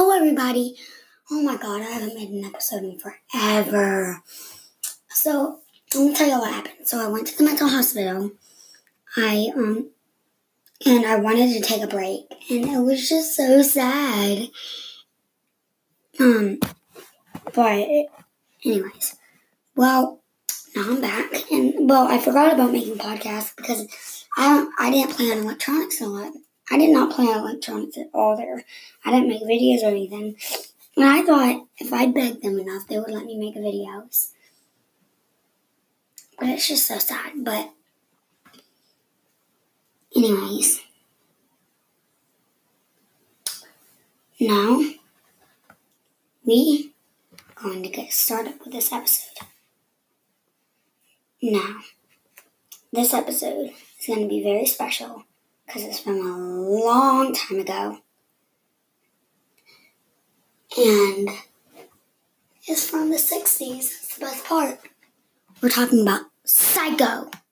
Hello, everybody. Oh my god, I haven't made an episode in forever. So, let me tell you what happened. So, I went to the mental hospital. I, um, and I wanted to take a break, and it was just so sad. Um, but, anyways, well, now I'm back, and well, I forgot about making podcasts because I I didn't play on electronics a lot. I did not play on electronics at all there. I didn't make videos or anything. And I thought if I begged them enough, they would let me make videos. But it's just so sad. But, anyways. Now, we are going to get started with this episode. Now, this episode is going to be very special because it's from a long time ago. And it's from the 60s. It's the best part. We're talking about Psycho.